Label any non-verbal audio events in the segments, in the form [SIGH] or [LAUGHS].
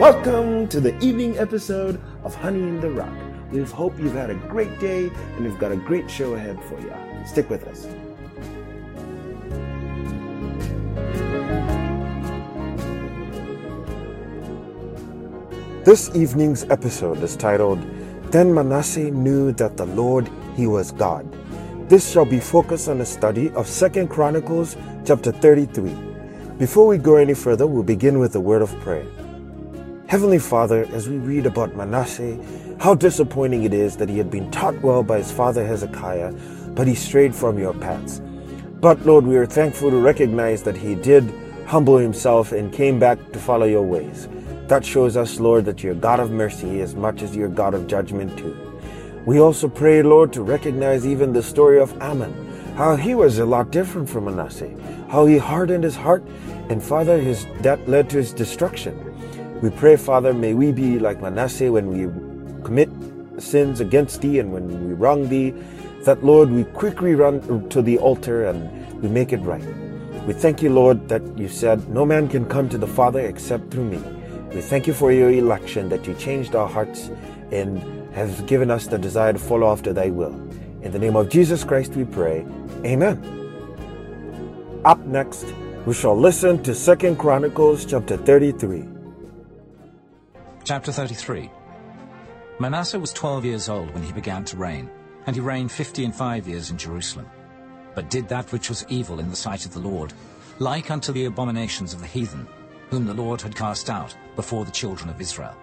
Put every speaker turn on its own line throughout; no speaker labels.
Welcome to the evening episode of Honey in the Rock. We hope you've had a great day and we've got a great show ahead for you. Stick with us. This evening's episode is titled Then Manasseh Knew That the Lord He Was God. This shall be focused on a study of Second Chronicles chapter 33. Before we go any further, we'll begin with a word of prayer. Heavenly Father, as we read about Manasseh, how disappointing it is that he had been taught well by his father Hezekiah, but he strayed from your paths. But Lord, we are thankful to recognize that he did humble himself and came back to follow your ways. That shows us, Lord, that you're God of mercy as much as you're God of judgment too. We also pray, Lord, to recognize even the story of Amon, how he was a lot different from Manasseh, how he hardened his heart, and Father, his that led to his destruction. We pray, Father, may we be like Manasseh when we commit sins against thee and when we wrong thee, that, Lord, we quickly run to the altar and we make it right. We thank you, Lord, that you said, No man can come to the Father except through me. We thank you for your election, that you changed our hearts and have given us the desire to follow after thy will. In the name of Jesus Christ we pray. Amen. Up next, we shall listen to Second Chronicles chapter 33.
Chapter 33 Manasseh was twelve years old when he began to reign, and he reigned fifty and five years in Jerusalem, but did that which was evil in the sight of the Lord, like unto the abominations of the heathen, whom the Lord had cast out before the children of Israel.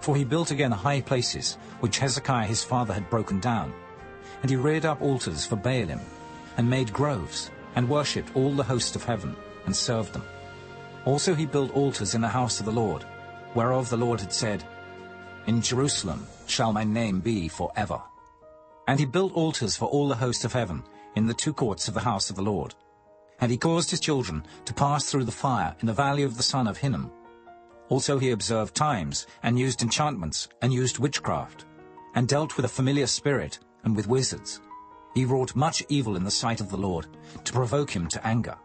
For he built again high places, which Hezekiah his father had broken down, and he reared up altars for Baalim, and made groves, and worshipped all the host of heaven, and served them. Also he built altars in the house of the Lord, whereof the Lord had said, In Jerusalem shall my name be for ever. And he built altars for all the host of heaven in the two courts of the house of the Lord. And he caused his children to pass through the fire in the valley of the son of Hinnom. Also he observed times, and used enchantments, and used witchcraft, and dealt with a familiar spirit, and with wizards. He wrought much evil in the sight of the Lord, to provoke him to anger.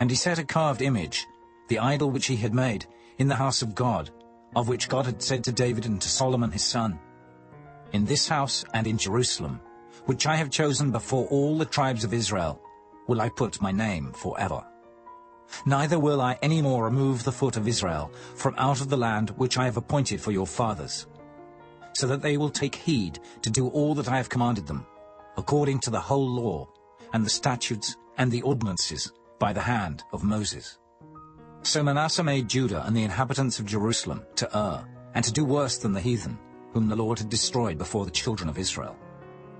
And he set a carved image, the idol which he had made, in the house of God, of which God had said to David and to Solomon his son, In this house and in Jerusalem, which I have chosen before all the tribes of Israel, will I put my name forever. Neither will I any more remove the foot of Israel from out of the land which I have appointed for your fathers, so that they will take heed to do all that I have commanded them, according to the whole law, and the statutes and the ordinances by the hand of Moses. So Manasseh made Judah and the inhabitants of Jerusalem to err, and to do worse than the heathen, whom the Lord had destroyed before the children of Israel.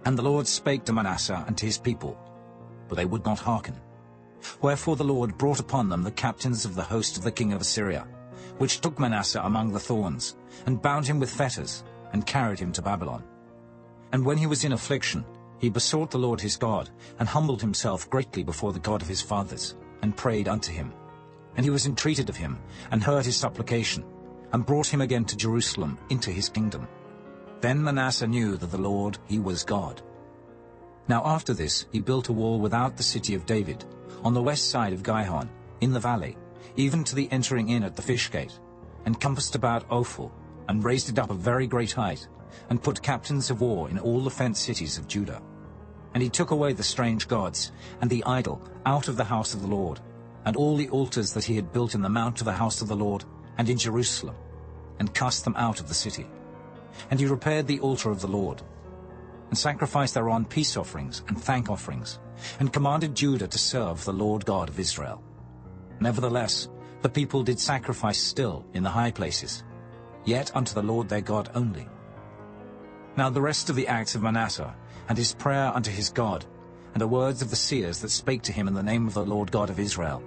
And the Lord spake to Manasseh and to his people, but they would not hearken. Wherefore the Lord brought upon them the captains of the host of the king of Assyria, which took Manasseh among the thorns, and bound him with fetters, and carried him to Babylon. And when he was in affliction, he besought the Lord his God, and humbled himself greatly before the God of his fathers, and prayed unto him. And he was entreated of him, and heard his supplication, and brought him again to Jerusalem into his kingdom. Then Manasseh knew that the Lord, he was God. Now after this he built a wall without the city of David, on the west side of Gihon, in the valley, even to the entering in at the fish gate, and compassed about Ophel, and raised it up a very great height, and put captains of war in all the fenced cities of Judah. And he took away the strange gods, and the idol, out of the house of the Lord, and all the altars that he had built in the mount of the house of the Lord, and in Jerusalem, and cast them out of the city. And he repaired the altar of the Lord, and sacrificed thereon peace offerings and thank offerings, and commanded Judah to serve the Lord God of Israel. Nevertheless, the people did sacrifice still in the high places, yet unto the Lord their God only. Now the rest of the acts of Manasseh, and his prayer unto his God, and the words of the seers that spake to him in the name of the Lord God of Israel,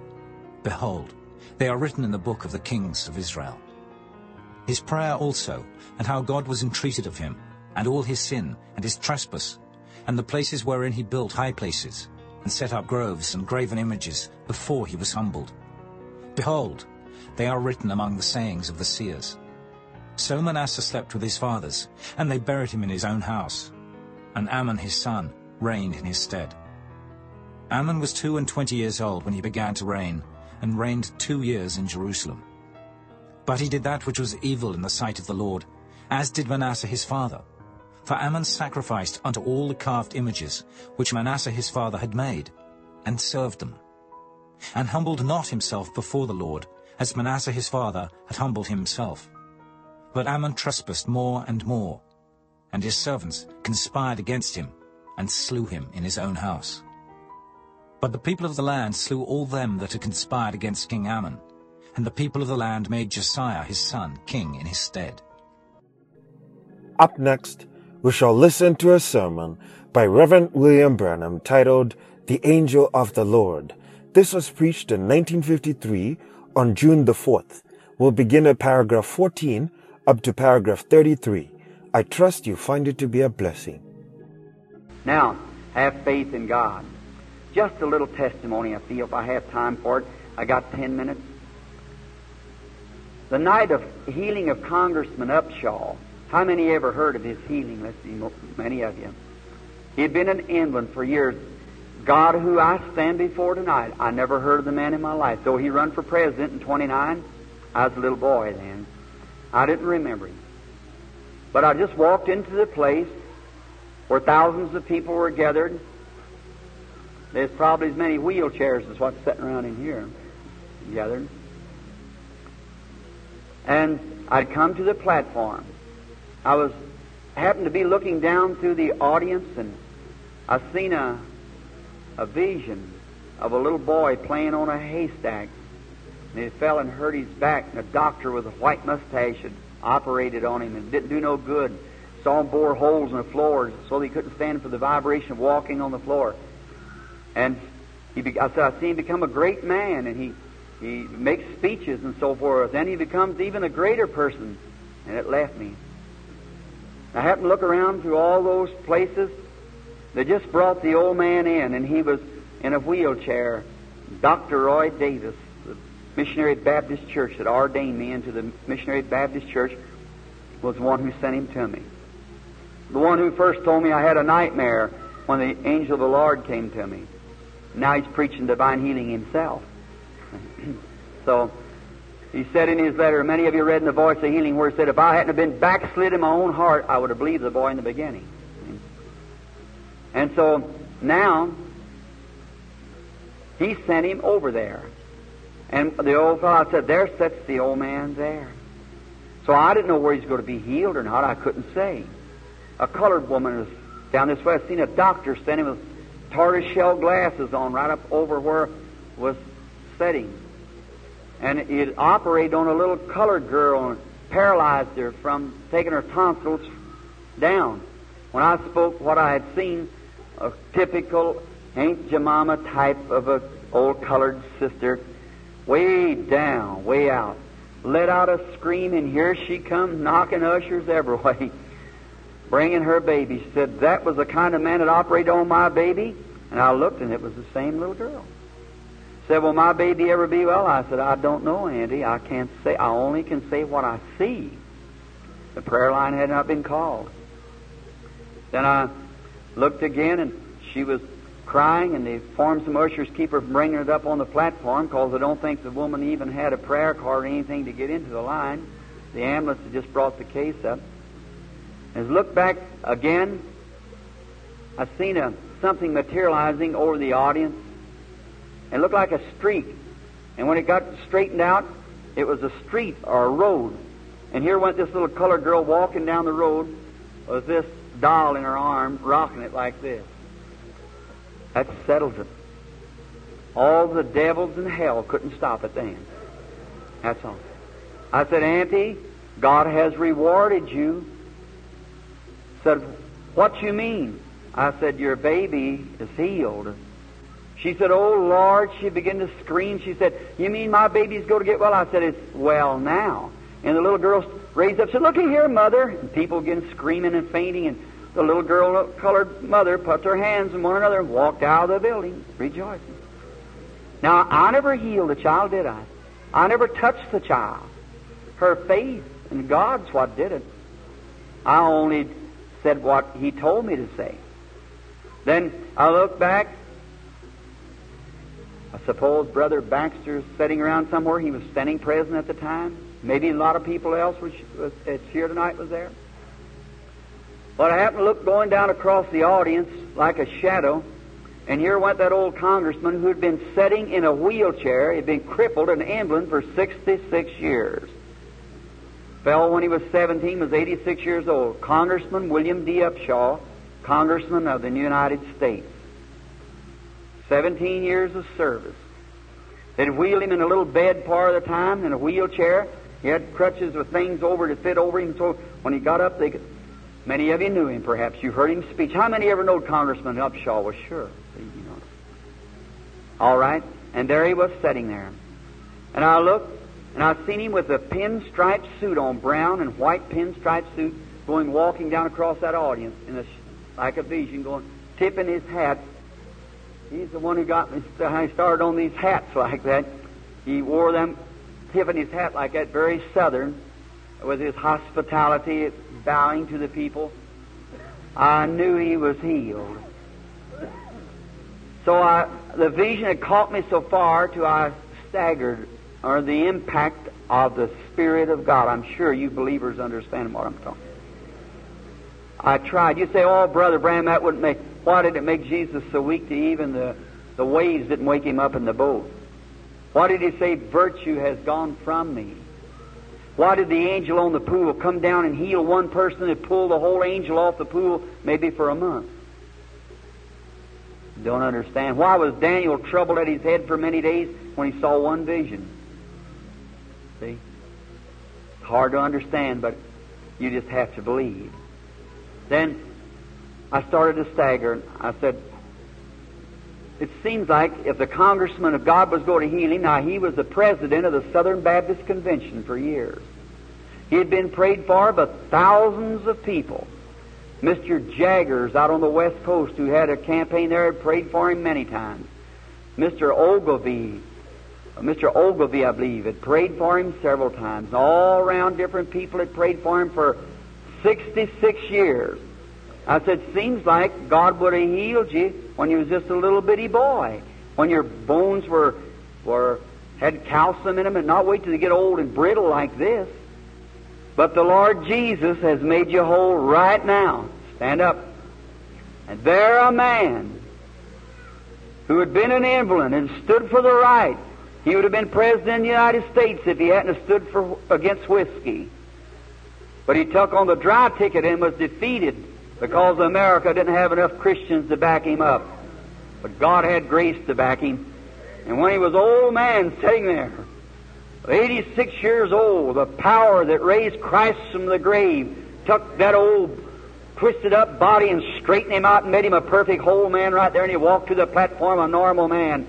Behold, they are written in the book of the kings of Israel. His prayer also, and how God was entreated of him, and all his sin, and his trespass, and the places wherein he built high places, and set up groves and graven images before he was humbled. Behold, they are written among the sayings of the seers. So Manasseh slept with his fathers, and they buried him in his own house. And Amon his son reigned in his stead. Amon was two and twenty years old when he began to reign, and reigned two years in Jerusalem. But he did that which was evil in the sight of the Lord, as did Manasseh his father. For Amon sacrificed unto all the carved images which Manasseh his father had made, and served them, and humbled not himself before the Lord, as Manasseh his father had humbled himself. But Amon trespassed more and more, and his servants conspired against him, and slew him in his own house. But the people of the land slew all them that had conspired against King Amon, and the people of the land made Josiah his son king in his stead.
Up next, we shall listen to a sermon by Reverend William Branham titled The Angel of the Lord. This was preached in 1953 on June the 4th. We'll begin at paragraph 14 up to paragraph 33. I trust you find it to be a blessing.
Now, have faith in God. Just a little testimony, I feel, if I have time for it. I got 10 minutes. The night of healing of Congressman Upshaw, how many ever heard of his healing? Let's see, many of you. He had been in England for years. God, who I stand before tonight, I never heard of the man in my life. Though he run for president in 29, I was a little boy then. I didn't remember him. But I just walked into the place where thousands of people were gathered. There's probably as many wheelchairs as what's sitting around in here gathered. And I'd come to the platform. I was happened to be looking down through the audience, and I seen a a vision of a little boy playing on a haystack. And he fell and hurt his back, and a doctor with a white mustache had operated on him and didn't do no good. Saw him bore holes in the floor so he couldn't stand for the vibration of walking on the floor. And he be, I I see him become a great man, and he, he makes speeches and so forth. Then he becomes even a greater person. And it left me. I happened to look around through all those places. They just brought the old man in, and he was in a wheelchair. Dr. Roy Davis, the Missionary Baptist Church that ordained me into the Missionary Baptist Church, was the one who sent him to me. The one who first told me I had a nightmare when the angel of the Lord came to me. Now he's preaching divine healing himself. [CLEARS THROAT] so he said in his letter, many of you read in the voice of healing where he said, if I hadn't have been backslid in my own heart, I would have believed the boy in the beginning. And so now he sent him over there. And the old fellow said, There sits the old man there. So I didn't know where he's going to be healed or not. I couldn't say. A colored woman was down this way. I've seen a doctor standing with tortoise shell glasses on right up over where was setting. And it operated on a little colored girl and paralyzed her from taking her tonsils down. When I spoke what I had seen, a typical Aunt Jemima type of a old colored sister, way down, way out. Let out a scream, and here she comes, knocking ushers every [LAUGHS] way, bringing her baby. She said, That was the kind of man that operated on my baby. And I looked, and it was the same little girl. Said, Will my baby ever be well? I said, I don't know, Auntie. I can't say. I only can say what I see. The prayer line had not been called. Then I looked again, and she was crying, and they formed some ushers keep her from bringing it up on the platform because they don't think the woman even had a prayer card or anything to get into the line. The ambulance had just brought the case up. As looked back again, I seen a something materializing over the audience. It looked like a streak. And when it got straightened out, it was a street or a road. And here went this little colored girl walking down the road with this doll in her arm, rocking it like this. That settles it. All the devils in hell couldn't stop it then. That's all. I said, Auntie, God has rewarded you. Said, what you mean? I said, your baby is healed. She said, oh Lord, she began to scream. She said, you mean my baby's going to get well? I said, it's well now. And the little girl raised up said, looky here, mother. And people began screaming and fainting and the little girl, colored mother, put her hands in one another and walked out of the building rejoicing. Now, I never healed the child, did I? I never touched the child. Her faith in God's what did it. I only said what He told me to say. Then I look back. I suppose Brother Baxter's sitting around somewhere. He was standing present at the time. Maybe a lot of people else was, was that's here tonight was there. But I happened to look going down across the audience like a shadow, and here went that old congressman who had been sitting in a wheelchair. He'd been crippled in England for 66 years. Fell when he was 17, was 86 years old. Congressman William D. Upshaw, Congressman of the United States. 17 years of service. They'd wheel him in a little bed part of the time in a wheelchair. He had crutches with things over to fit over him. So when he got up, they could. Many of you knew him, perhaps. You heard him speak. How many ever know Congressman Upshaw? Well, sure. You know. All right. And there he was sitting there. And I looked, and I seen him with a pinstripe suit on, brown and white pinstripe suit, going walking down across that audience in a, like a vision, going tipping his hat. He's the one who got me. [LAUGHS] Started on these hats like that. He wore them tipping his hat like that, very southern, with his hospitality, bowing to the people. I knew he was healed. So I, the vision had caught me so far to I staggered, or the impact of the Spirit of God. I'm sure you believers understand what I'm talking. I tried. You say, "Oh, brother Branham, that wouldn't make." Why did it make Jesus so weak to even the the waves didn't wake him up in the boat? Why did he say, Virtue has gone from me? Why did the angel on the pool come down and heal one person and pull the whole angel off the pool maybe for a month? Don't understand. Why was Daniel troubled at his head for many days when he saw one vision? See? Hard to understand, but you just have to believe. Then I started to stagger. And I said, it seems like if the congressman of God was going to heal him, now he was the president of the Southern Baptist Convention for years. He had been prayed for by thousands of people. Mr. Jaggers out on the West Coast, who had a campaign there, had prayed for him many times. Mr. Ogilvie, Mr. Ogilvy, I believe, had prayed for him several times. All around different people had prayed for him for 66 years. I said, seems like God would have healed you when you was just a little bitty boy, when your bones were were had calcium in them, and not wait till you get old and brittle like this. But the Lord Jesus has made you whole right now. Stand up. And there a man who had been an invalid and stood for the right. He would have been president of the United States if he hadn't stood for against whiskey. But he took on the dry ticket and was defeated because America didn't have enough Christians to back him up. But God had grace to back him. And when he was old man sitting there, 86 years old, the power that raised Christ from the grave took that old twisted up body and straightened him out and made him a perfect whole man right there. And he walked to the platform a normal man,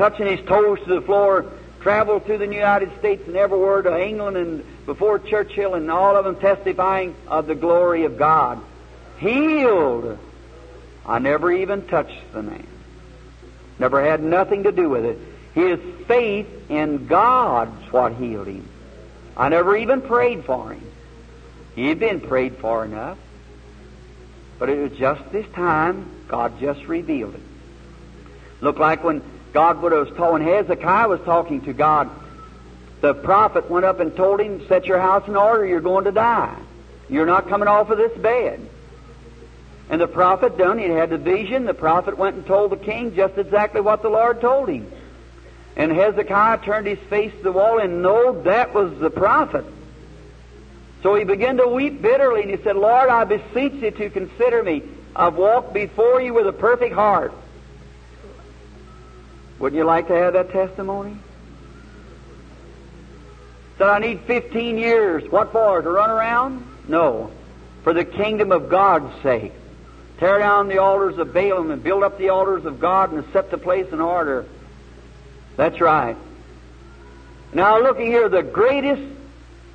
touching his toes to the floor, traveled through the United States and everywhere to England and before Churchill and all of them testifying of the glory of God healed. I never even touched the man. Never had nothing to do with it. His faith in God's what healed him. I never even prayed for him. He'd been prayed for enough. But it was just this time God just revealed it. Looked like when God would have told, when Hezekiah was talking to God, the prophet went up and told him, Set your house in order, you're going to die. You're not coming off of this bed. And the prophet done, he had the vision. The prophet went and told the king just exactly what the Lord told him. And Hezekiah turned his face to the wall and know that was the prophet. So he began to weep bitterly and he said, Lord, I beseech you to consider me. I've walked before you with a perfect heart. Wouldn't you like to have that testimony? Said, I need 15 years. What for? To run around? No. For the kingdom of God's sake. Tear down the altars of Baalim and build up the altars of God and set the place in order. That's right. Now, looking here, the greatest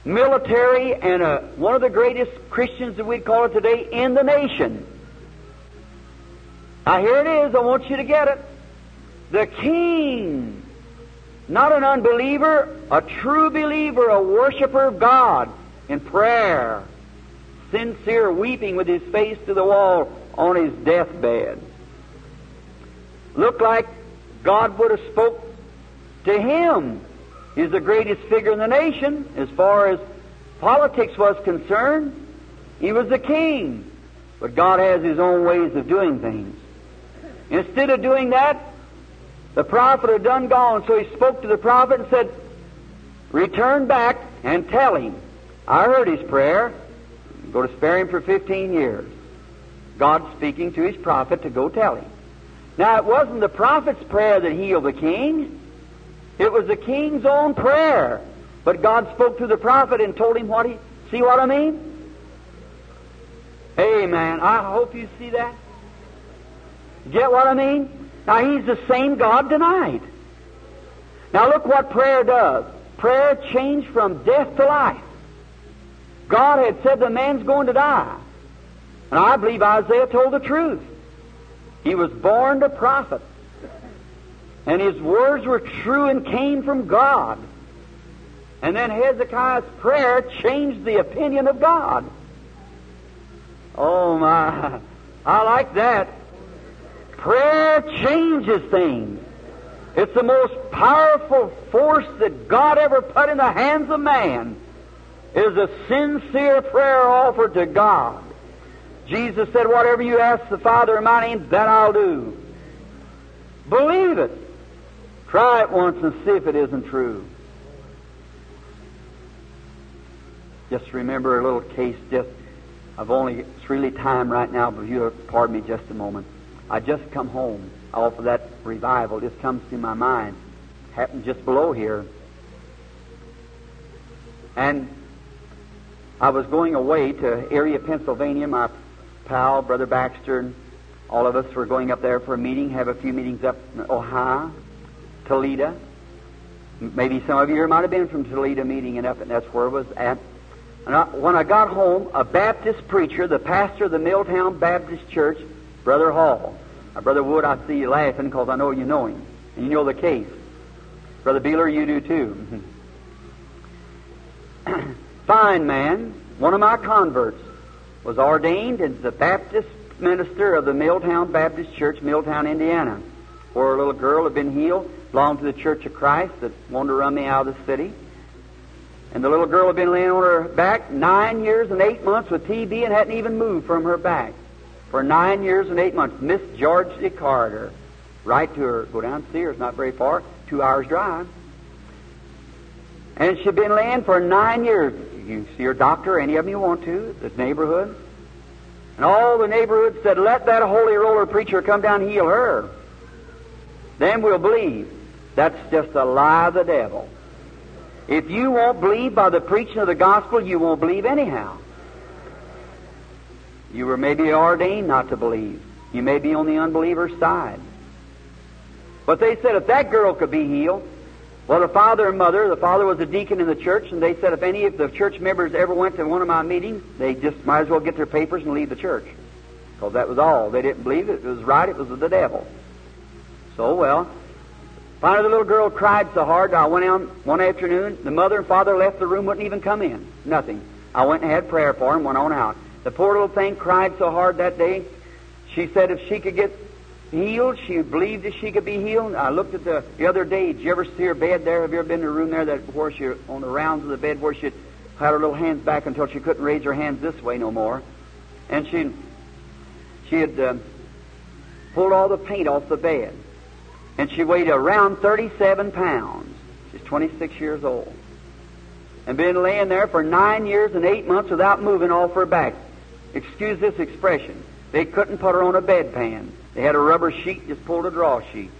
military and uh, one of the greatest Christians that we'd call it today in the nation. Now, here it is. I want you to get it. The king, not an unbeliever, a true believer, a worshiper of God in prayer, sincere weeping with his face to the wall on his deathbed. Looked like God would have spoke to him He's the greatest figure in the nation as far as politics was concerned. He was the king. But God has His own ways of doing things. Instead of doing that, the prophet had done gone, so he spoke to the prophet and said, Return back and tell him. I heard his prayer. Go to spare him for 15 years. God speaking to his prophet to go tell him. Now, it wasn't the prophet's prayer that healed the king. It was the king's own prayer. But God spoke to the prophet and told him what he. See what I mean? Amen. I hope you see that. Get what I mean? Now, He's the same God tonight. Now, look what prayer does. Prayer changed from death to life. God had said the man's going to die. And I believe Isaiah told the truth. He was born a prophet. And his words were true and came from God. And then Hezekiah's prayer changed the opinion of God. Oh my, I like that. Prayer changes things. It's the most powerful force that God ever put in the hands of man. Is a sincere prayer offered to God. Jesus said, Whatever you ask the Father in my name, that I'll do. Believe it. Try it once and see if it isn't true. Just remember a little case just I've only, it's really time right now, but you pardon me just a moment. I just come home off of that revival. Just comes to my mind. Happened just below here. And I was going away to Erie, Pennsylvania. My pal, Brother Baxter, and all of us were going up there for a meeting, have a few meetings up in Ohio, Toledo. Maybe some of you might have been from Toledo meeting and up, and that's where it was at. And I, when I got home, a Baptist preacher, the pastor of the Milltown Baptist Church, Brother Hall. Now, Brother Wood, I see you laughing because I know you know him. And you know the case. Brother Beeler, you do too. [CLEARS THROAT] Fine man, one of my converts, was ordained as the Baptist minister of the Milltown Baptist Church, Milltown, Indiana, where a little girl had been healed, belonged to the Church of Christ that wanted to run me out of the city. And the little girl had been laying on her back nine years and eight months with TB and hadn't even moved from her back. For nine years and eight months. Miss Georgie Carter. Right to her. Go down see her. It's not very far. Two hours drive. And she'd been laying for nine years. You see her doctor, any of them you want to, the neighborhood. And all the neighborhood said, let that holy roller preacher come down and heal her. Then we'll believe. That's just a lie of the devil. If you won't believe by the preaching of the gospel, you won't believe anyhow. You were maybe ordained not to believe. You may be on the unbeliever's side. But they said if that girl could be healed, well, the father and mother, the father was a deacon in the church, and they said if any of the church members ever went to one of my meetings, they just might as well get their papers and leave the church. Because that was all. They didn't believe it. It was right. It was the devil. So, well, Finally, the little girl cried so hard, I went out one afternoon. The mother and father left the room, wouldn't even come in. Nothing. I went and had prayer for him, went on out. The poor little thing cried so hard that day. She said if she could get healed, she believed that she could be healed. I looked at the, the other day. Did you ever see her bed there? Have you ever been in a room there that where she, on the rounds of the bed, where she had her little hands back until she couldn't raise her hands this way no more? And she, she had uh, pulled all the paint off the bed and she weighed around 37 pounds. She's 26 years old. And been laying there for nine years and eight months without moving off her back. Excuse this expression. They couldn't put her on a bedpan. They had a rubber sheet, just pulled a draw sheet.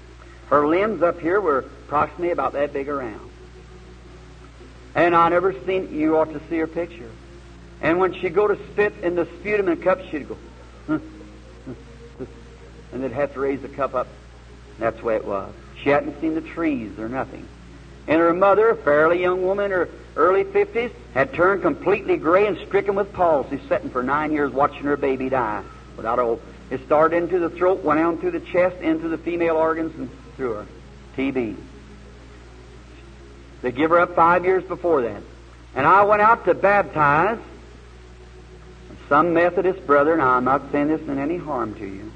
Her limbs up here were approximately about that big around. And I never seen, you ought to see her picture. And when she'd go to spit in the sputum and cup, she'd go, and they'd have to raise the cup up that's the way it was. She hadn't seen the trees or nothing. And her mother, a fairly young woman her early 50s, had turned completely gray and stricken with palsy, sitting for nine years watching her baby die without a It started into the throat, went down through the chest, into the female organs, and through her. TB. They give her up five years before that. And I went out to baptize some Methodist brother. Now, I'm not saying this in any harm to you.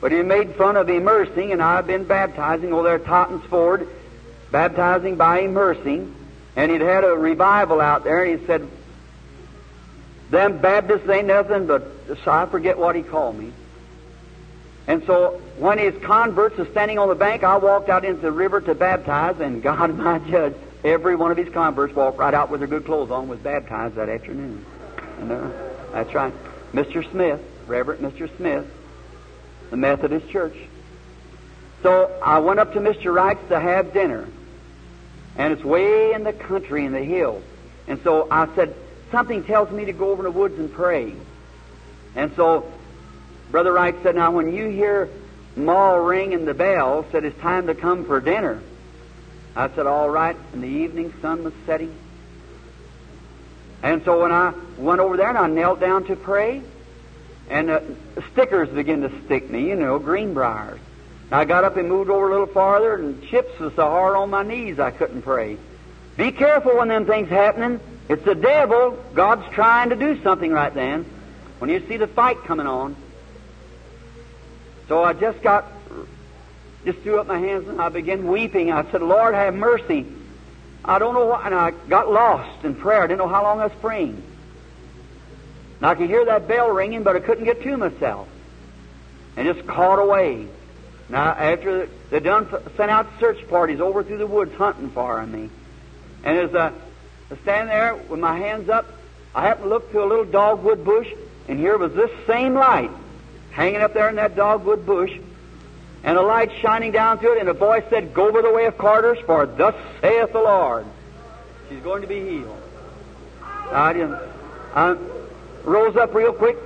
But he made fun of immersing, and I've been baptizing over there at Totten's Ford. baptizing by immersing, and he'd had a revival out there, and he said, them Baptists ain't nothing but, so I forget what he called me. And so when his converts were standing on the bank, I walked out into the river to baptize, and God, [LAUGHS] my judge, every one of his converts walked right out with their good clothes on, was baptized that afternoon. And uh, that's right. Mr. Smith, Reverend Mr. Smith, the Methodist Church. So I went up to Mr. Wright's to have dinner. And it's way in the country in the hills. And so I said, something tells me to go over in the woods and pray. And so Brother Wright said, Now when you hear Ma ringing the bell, said it's time to come for dinner. I said, All right. And the evening sun was setting. And so when I went over there and I knelt down to pray, and uh, stickers began to stick me, you know, greenbriers. I got up and moved over a little farther, and chips was so hard on my knees I couldn't pray. Be careful when them things happening. It's the devil. God's trying to do something right then. When you see the fight coming on. So I just got, just threw up my hands and I began weeping. I said, Lord, have mercy. I don't know why, and I got lost in prayer. I didn't know how long I was praying. And I could hear that bell ringing, but I couldn't get to myself. And just caught away. Now, after they done sent out search parties over through the woods hunting for me, and as I was standing there with my hands up, I happened to look through a little dogwood bush, and here was this same light hanging up there in that dogwood bush, and a light shining down through it, and a voice said, Go by the way of Carter's, for thus saith the Lord. She's going to be healed. I, didn't, I rose up real quick.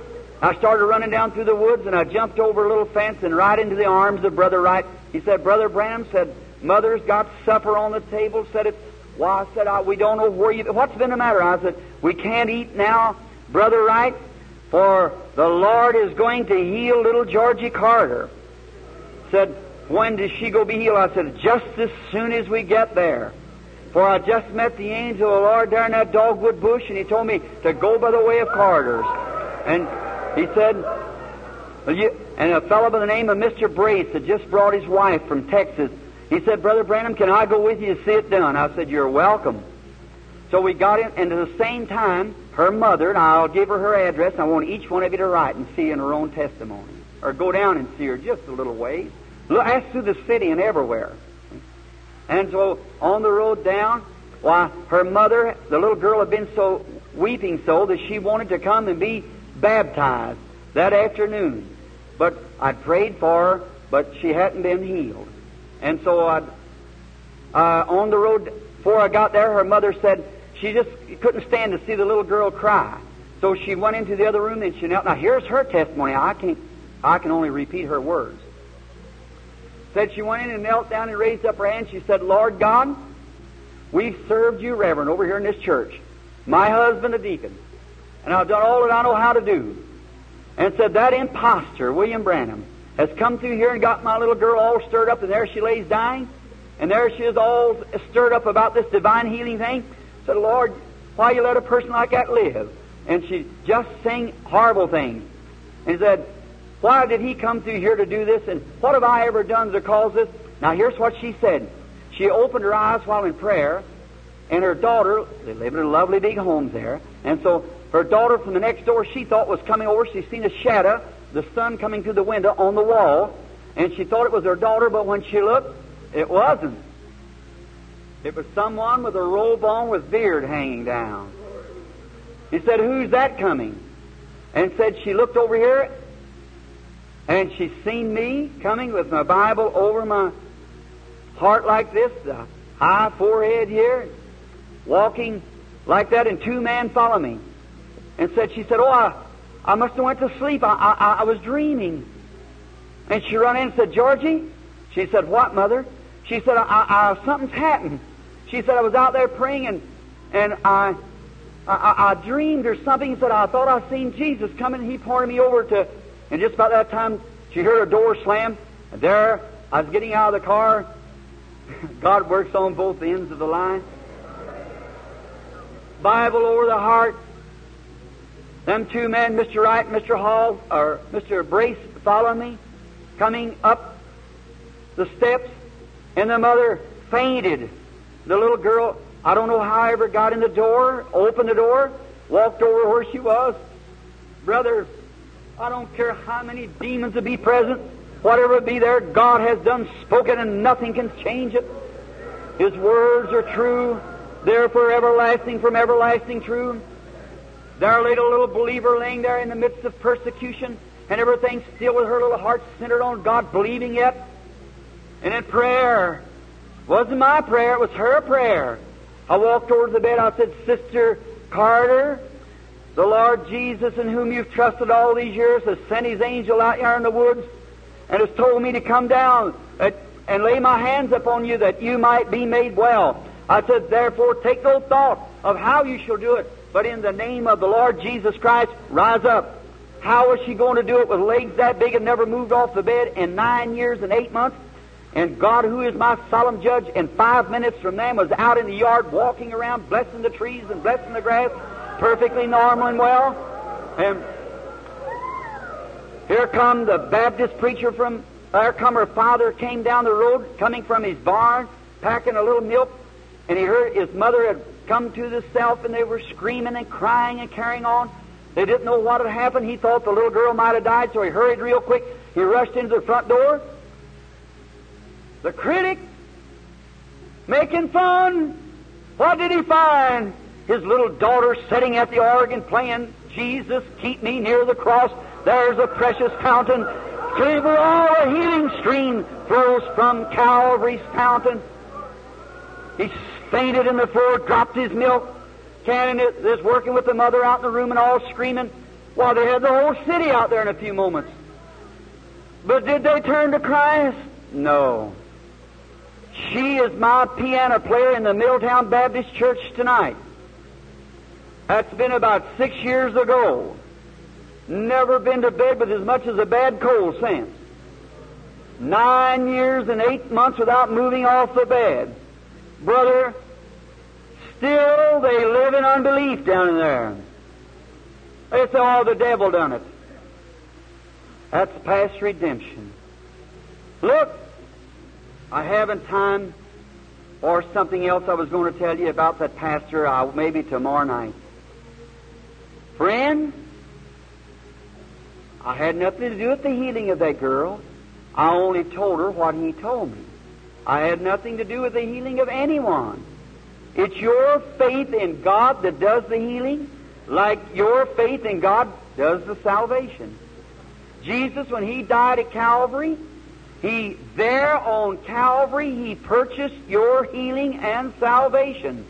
I started running down through the woods, and I jumped over a little fence and right into the arms of Brother Wright. He said, Brother Branham said, Mother's got supper on the table. Said it's why I said I, we don't know where you. What's been the matter? I said we can't eat now, Brother Wright, for the Lord is going to heal little Georgie Carter. Said when does she go be healed? I said just as soon as we get there. For I just met the angel of the Lord there in that dogwood bush, and he told me to go by the way of Carter's. And he said, and a fellow by the name of Mr. Brace had just brought his wife from Texas. He said, Brother Branham, can I go with you to see it done? I said, You're welcome. So we got in, and at the same time, her mother, and I'll give her her address, I want each one of you to write and see in her own testimony. Or go down and see her just a little ways. Look, ask through the city and everywhere. And so on the road down, why, her mother, the little girl had been so weeping so that she wanted to come and be baptized that afternoon. But I prayed for her, but she hadn't been healed. And so I, uh, on the road, before I got there, her mother said she just couldn't stand to see the little girl cry. So she went into the other room and she knelt. Now here's her testimony. I can't, I can only repeat her words. Said she went in and knelt down and raised up her hand. She said, Lord God, we've served you, Reverend, over here in this church. My husband, a deacon. And I've done all that I know how to do. And said, that impostor, William Branham, has come through here and got my little girl all stirred up, and there she lays dying. And there she is all stirred up about this divine healing thing. Said, Lord, why you let a person like that live? And she just saying horrible things. And he said, why did he come through here to do this? And what have I ever done to cause this? Now here's what she said. She opened her eyes while in prayer, and her daughter, they live in a lovely big home there, and so her daughter from the next door she thought was coming over. She seen a shadow, the sun coming through the window on the wall, and she thought it was her daughter, but when she looked, it wasn't. It was someone with a robe on with beard hanging down. He said, Who's that coming? And said she looked over here and she seen me coming with my Bible over my heart like this, the high forehead here, walking like that, and two men follow me. And said, she said, Oh, I, I must have went to sleep. I, I, I was dreaming. And she run in and said, Georgie? She said, What, mother? She said, I, I, something's happened. She said, I was out there praying and, and I, I, I dreamed or something. She Said, I thought I seen Jesus coming and he pointed me over to, and just about that time she heard a door slam. And there, I was getting out of the car. [LAUGHS] God works on both ends of the line. Bible over the heart. Them two men, Mr. Wright Mr. Hall, or Mr. Brace, follow me, coming up the steps, and the mother fainted. The little girl, I don't know how I ever got in the door, opened the door, walked over where she was. Brother, I don't care how many demons will be present, whatever be there, God has done spoken and nothing can change it. His words are true. They're for everlasting, from everlasting true. There lay a little believer laying there in the midst of persecution, and everything still with her little heart centered on God, believing yet. And in prayer, wasn't my prayer, it was her prayer. I walked over to the bed, I said, Sister Carter, the Lord Jesus in whom you've trusted all these years has sent his angel out here in the woods and has told me to come down and lay my hands upon you that you might be made well. I said, therefore, take no thought of how you shall do it, but in the name of the Lord Jesus Christ, rise up. How was she going to do it with legs that big and never moved off the bed in nine years and eight months? And God, who is my solemn judge, in five minutes from then was out in the yard walking around, blessing the trees and blessing the grass, perfectly normal and well. And here come the Baptist preacher from, there come her father came down the road, coming from his barn, packing a little milk, and he heard his mother had come to the self, and they were screaming and crying and carrying on. They didn't know what had happened. He thought the little girl might have died, so he hurried real quick. He rushed into the front door. The critic, making fun. What did he find? His little daughter sitting at the organ playing, Jesus, keep me near the cross. There's a precious fountain. Clever all a healing stream flows from Calvary's fountain. He fainted in the floor, dropped his milk can, is working with the mother out in the room and all screaming. Well, they had the whole city out there in a few moments. But did they turn to Christ? No. She is my piano player in the Milltown Baptist Church tonight. That's been about six years ago. Never been to bed with as much as a bad cold since. Nine years and eight months without moving off the bed. Brother, still they live in unbelief down in there. It's oh, the devil done it. That's past redemption. Look, I haven't time or something else I was going to tell you about that pastor, uh, maybe tomorrow night. Friend, I had nothing to do with the healing of that girl. I only told her what he told me. I had nothing to do with the healing of anyone. It's your faith in God that does the healing, like your faith in God does the salvation. Jesus, when He died at Calvary, He, there on Calvary, He purchased your healing and salvation.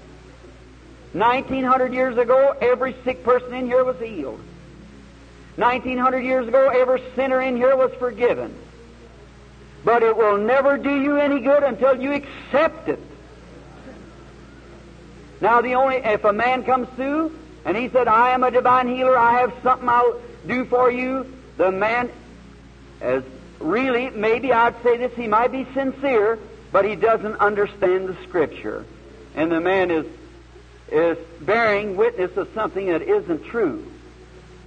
1900 years ago, every sick person in here was healed. 1900 years ago, every sinner in here was forgiven. But it will never do you any good until you accept it. Now, the only, if a man comes through and he said, I am a divine healer, I have something I'll do for you, the man, as really, maybe I'd say this, he might be sincere, but he doesn't understand the Scripture. And the man is, is bearing witness of something that isn't true.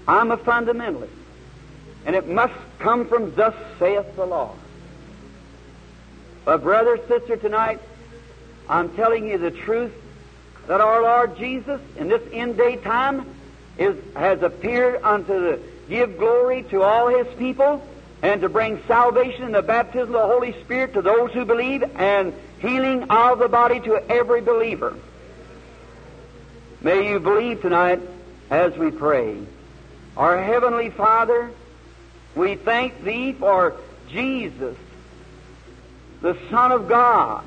I'm a fundamentalist. And it must come from thus saith the Lord. But brother, sister, tonight, I'm telling you the truth that our Lord Jesus in this end day time is, has appeared unto the give glory to all his people and to bring salvation and the baptism of the Holy Spirit to those who believe and healing of the body to every believer. May you believe tonight as we pray. Our Heavenly Father, we thank Thee for Jesus, the Son of God,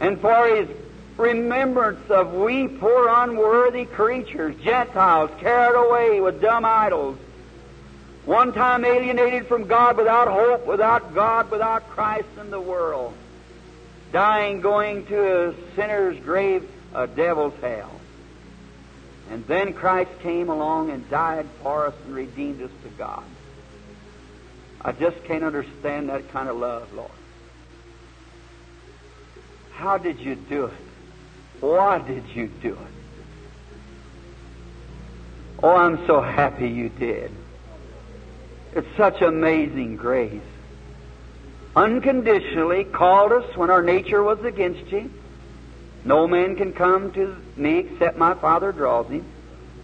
and for His remembrance of we poor unworthy creatures, Gentiles, carried away with dumb idols, one time alienated from God without hope, without God, without Christ in the world, dying, going to a sinner's grave, a devil's hell. And then Christ came along and died for us and redeemed us to God. I just can't understand that kind of love, Lord. How did you do it? Why did you do it? Oh, I'm so happy you did. It's such amazing grace. unconditionally called us when our nature was against you. No man can come to me except my Father draws him.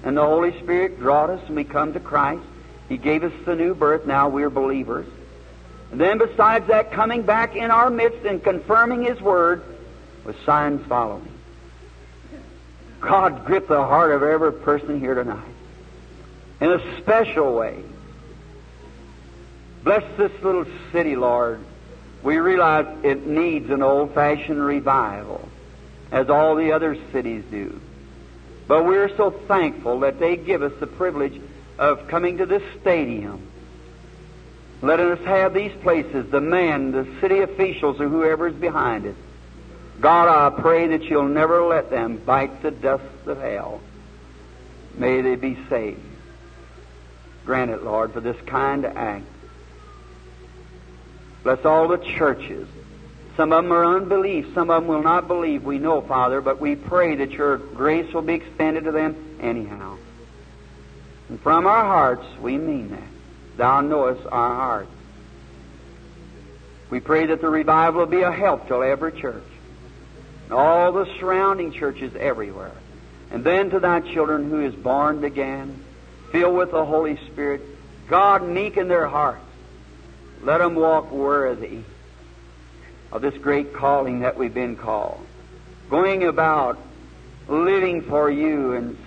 And the Holy Spirit drawed us and we come to Christ. He gave us the new birth. Now we're believers. And then besides that, coming back in our midst and confirming His Word with signs following. God grip the heart of every person here tonight in a special way. Bless this little city, Lord. We realize it needs an old fashioned revival, as all the other cities do. But we're so thankful that they give us the privilege of coming to this stadium, letting us have these places, the men, the city officials, or whoever is behind it. God, I pray that you'll never let them bite the dust of hell. May they be saved. Grant it, Lord, for this kind act. Bless all the churches. Some of them are unbelief. Some of them will not believe. We know, Father, but we pray that your grace will be extended to them anyhow. And from our hearts, we mean that. Thou knowest our hearts. We pray that the revival will be a help to every church, and all the surrounding churches everywhere. And then to thy children who is born again, filled with the Holy Spirit, God meek in their hearts. Let them walk worthy of this great calling that we've been called. Going about living for you and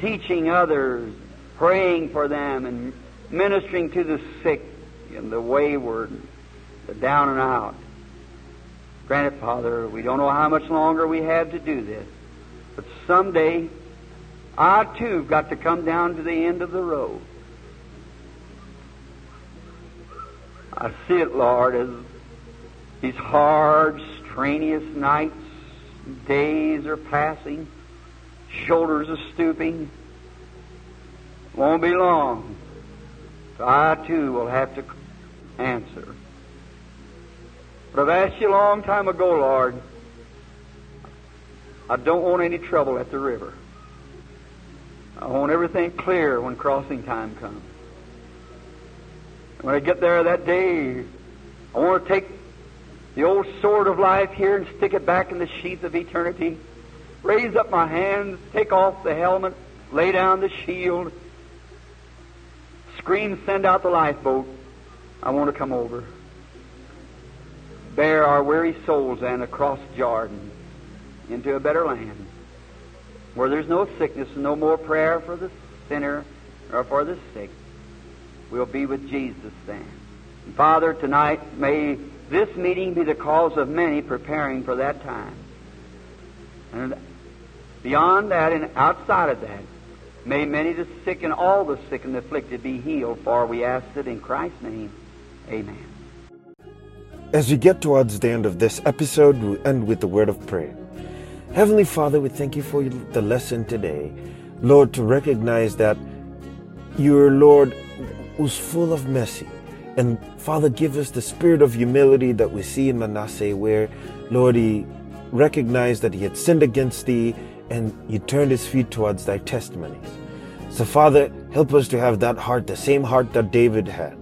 teaching others, praying for them, and ministering to the sick and the wayward, the down and out. Grant it, Father, we don't know how much longer we have to do this, but someday I too have got to come down to the end of the road. I see it, Lord, as these hard, strenuous nights, days are passing, shoulders are stooping. Won't be long. So I too will have to answer. But I've asked you a long time ago, Lord, I don't want any trouble at the river. I want everything clear when crossing time comes. When I get there that day, I want to take the old sword of life here and stick it back in the sheath of eternity. Raise up my hands, take off the helmet, lay down the shield, scream, send out the lifeboat. I want to come over. Bear our weary souls and across Jordan into a better land where there's no sickness and no more prayer for the sinner or for the sick. We'll be with Jesus then. And Father, tonight may this meeting be the cause of many preparing for that time. And beyond that and outside of that, may many the sick and all the sick and afflicted be healed, for we ask it in Christ's name. Amen.
As we get towards the end of this episode, we'll end with a word of prayer. Heavenly Father, we thank you for the lesson today. Lord, to recognize that your Lord was full of mercy. And Father, give us the spirit of humility that we see in Manasseh, where, Lord, he recognized that he had sinned against thee and he turned his feet towards thy testimonies. So, Father, help us to have that heart, the same heart that David had.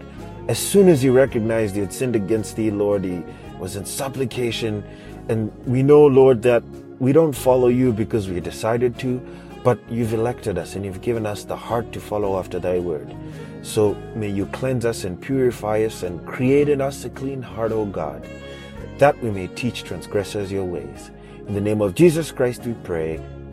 As soon as he recognized he had sinned against thee, Lord, he was in supplication. And we know, Lord, that we don't follow you because we decided to, but you've elected us and you've given us the heart to follow after thy word. So may you cleanse us and purify us and create in us a clean heart, O God, that we may teach transgressors your ways. In the name of Jesus Christ we pray.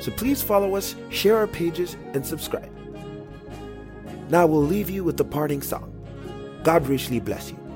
So please follow us, share our pages, and subscribe. Now we'll leave you with the parting song. God richly bless you.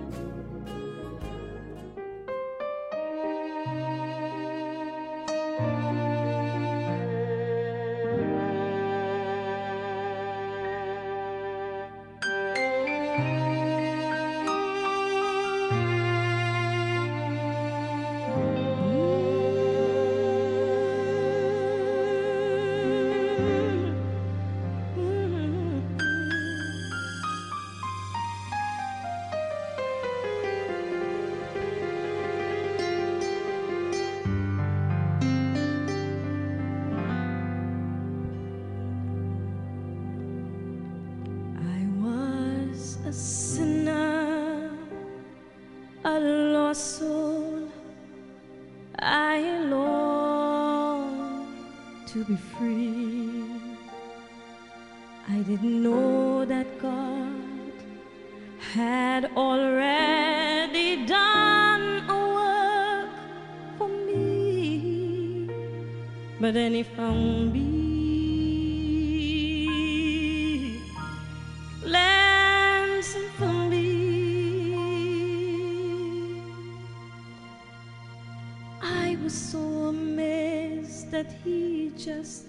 that he just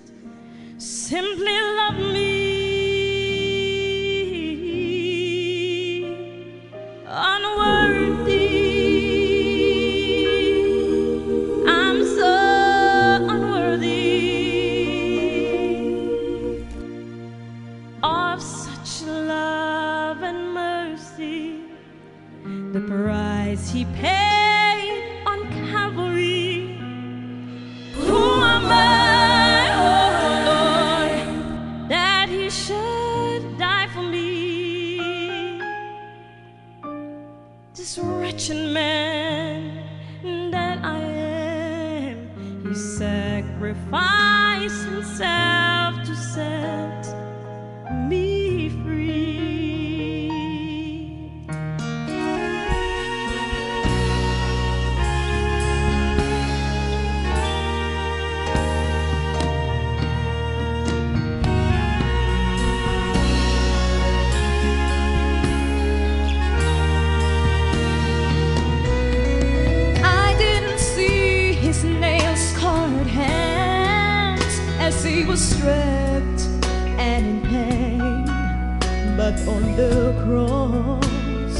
simply loved me. we were stripped and in pain, but on the cross,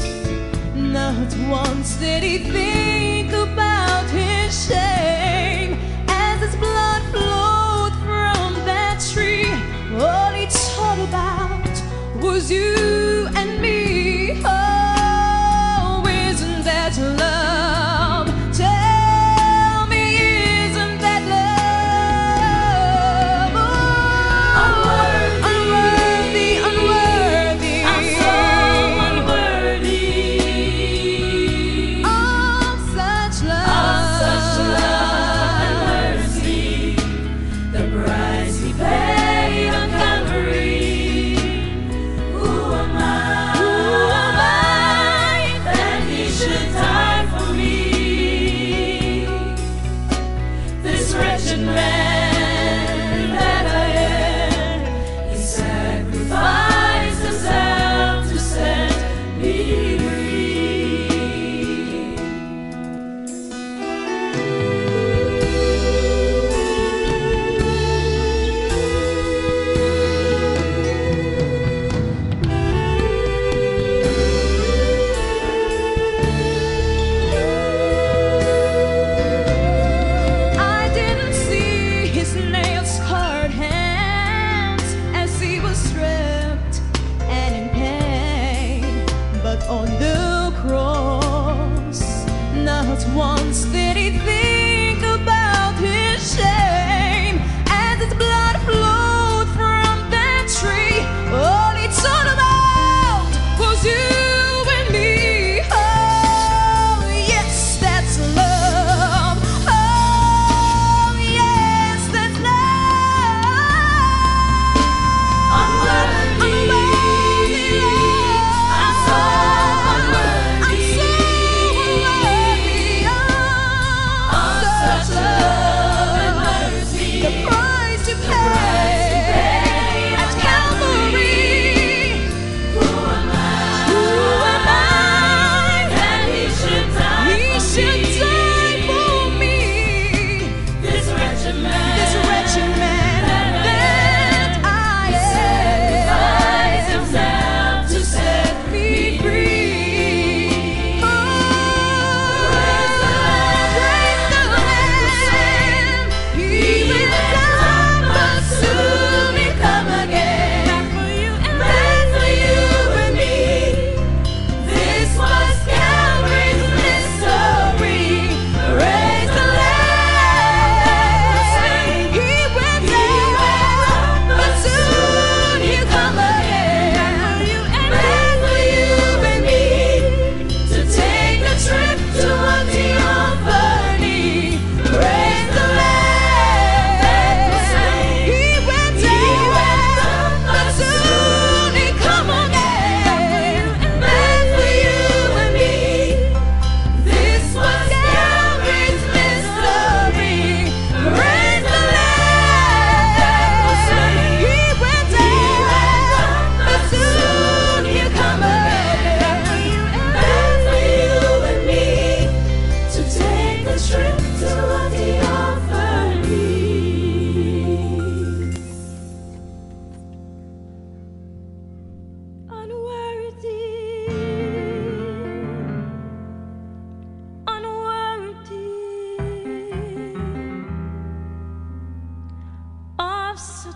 not once did he think about his shame as his blood flowed from that tree. All he thought about was you.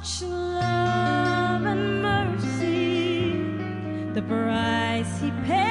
such love and mercy, the price he paid.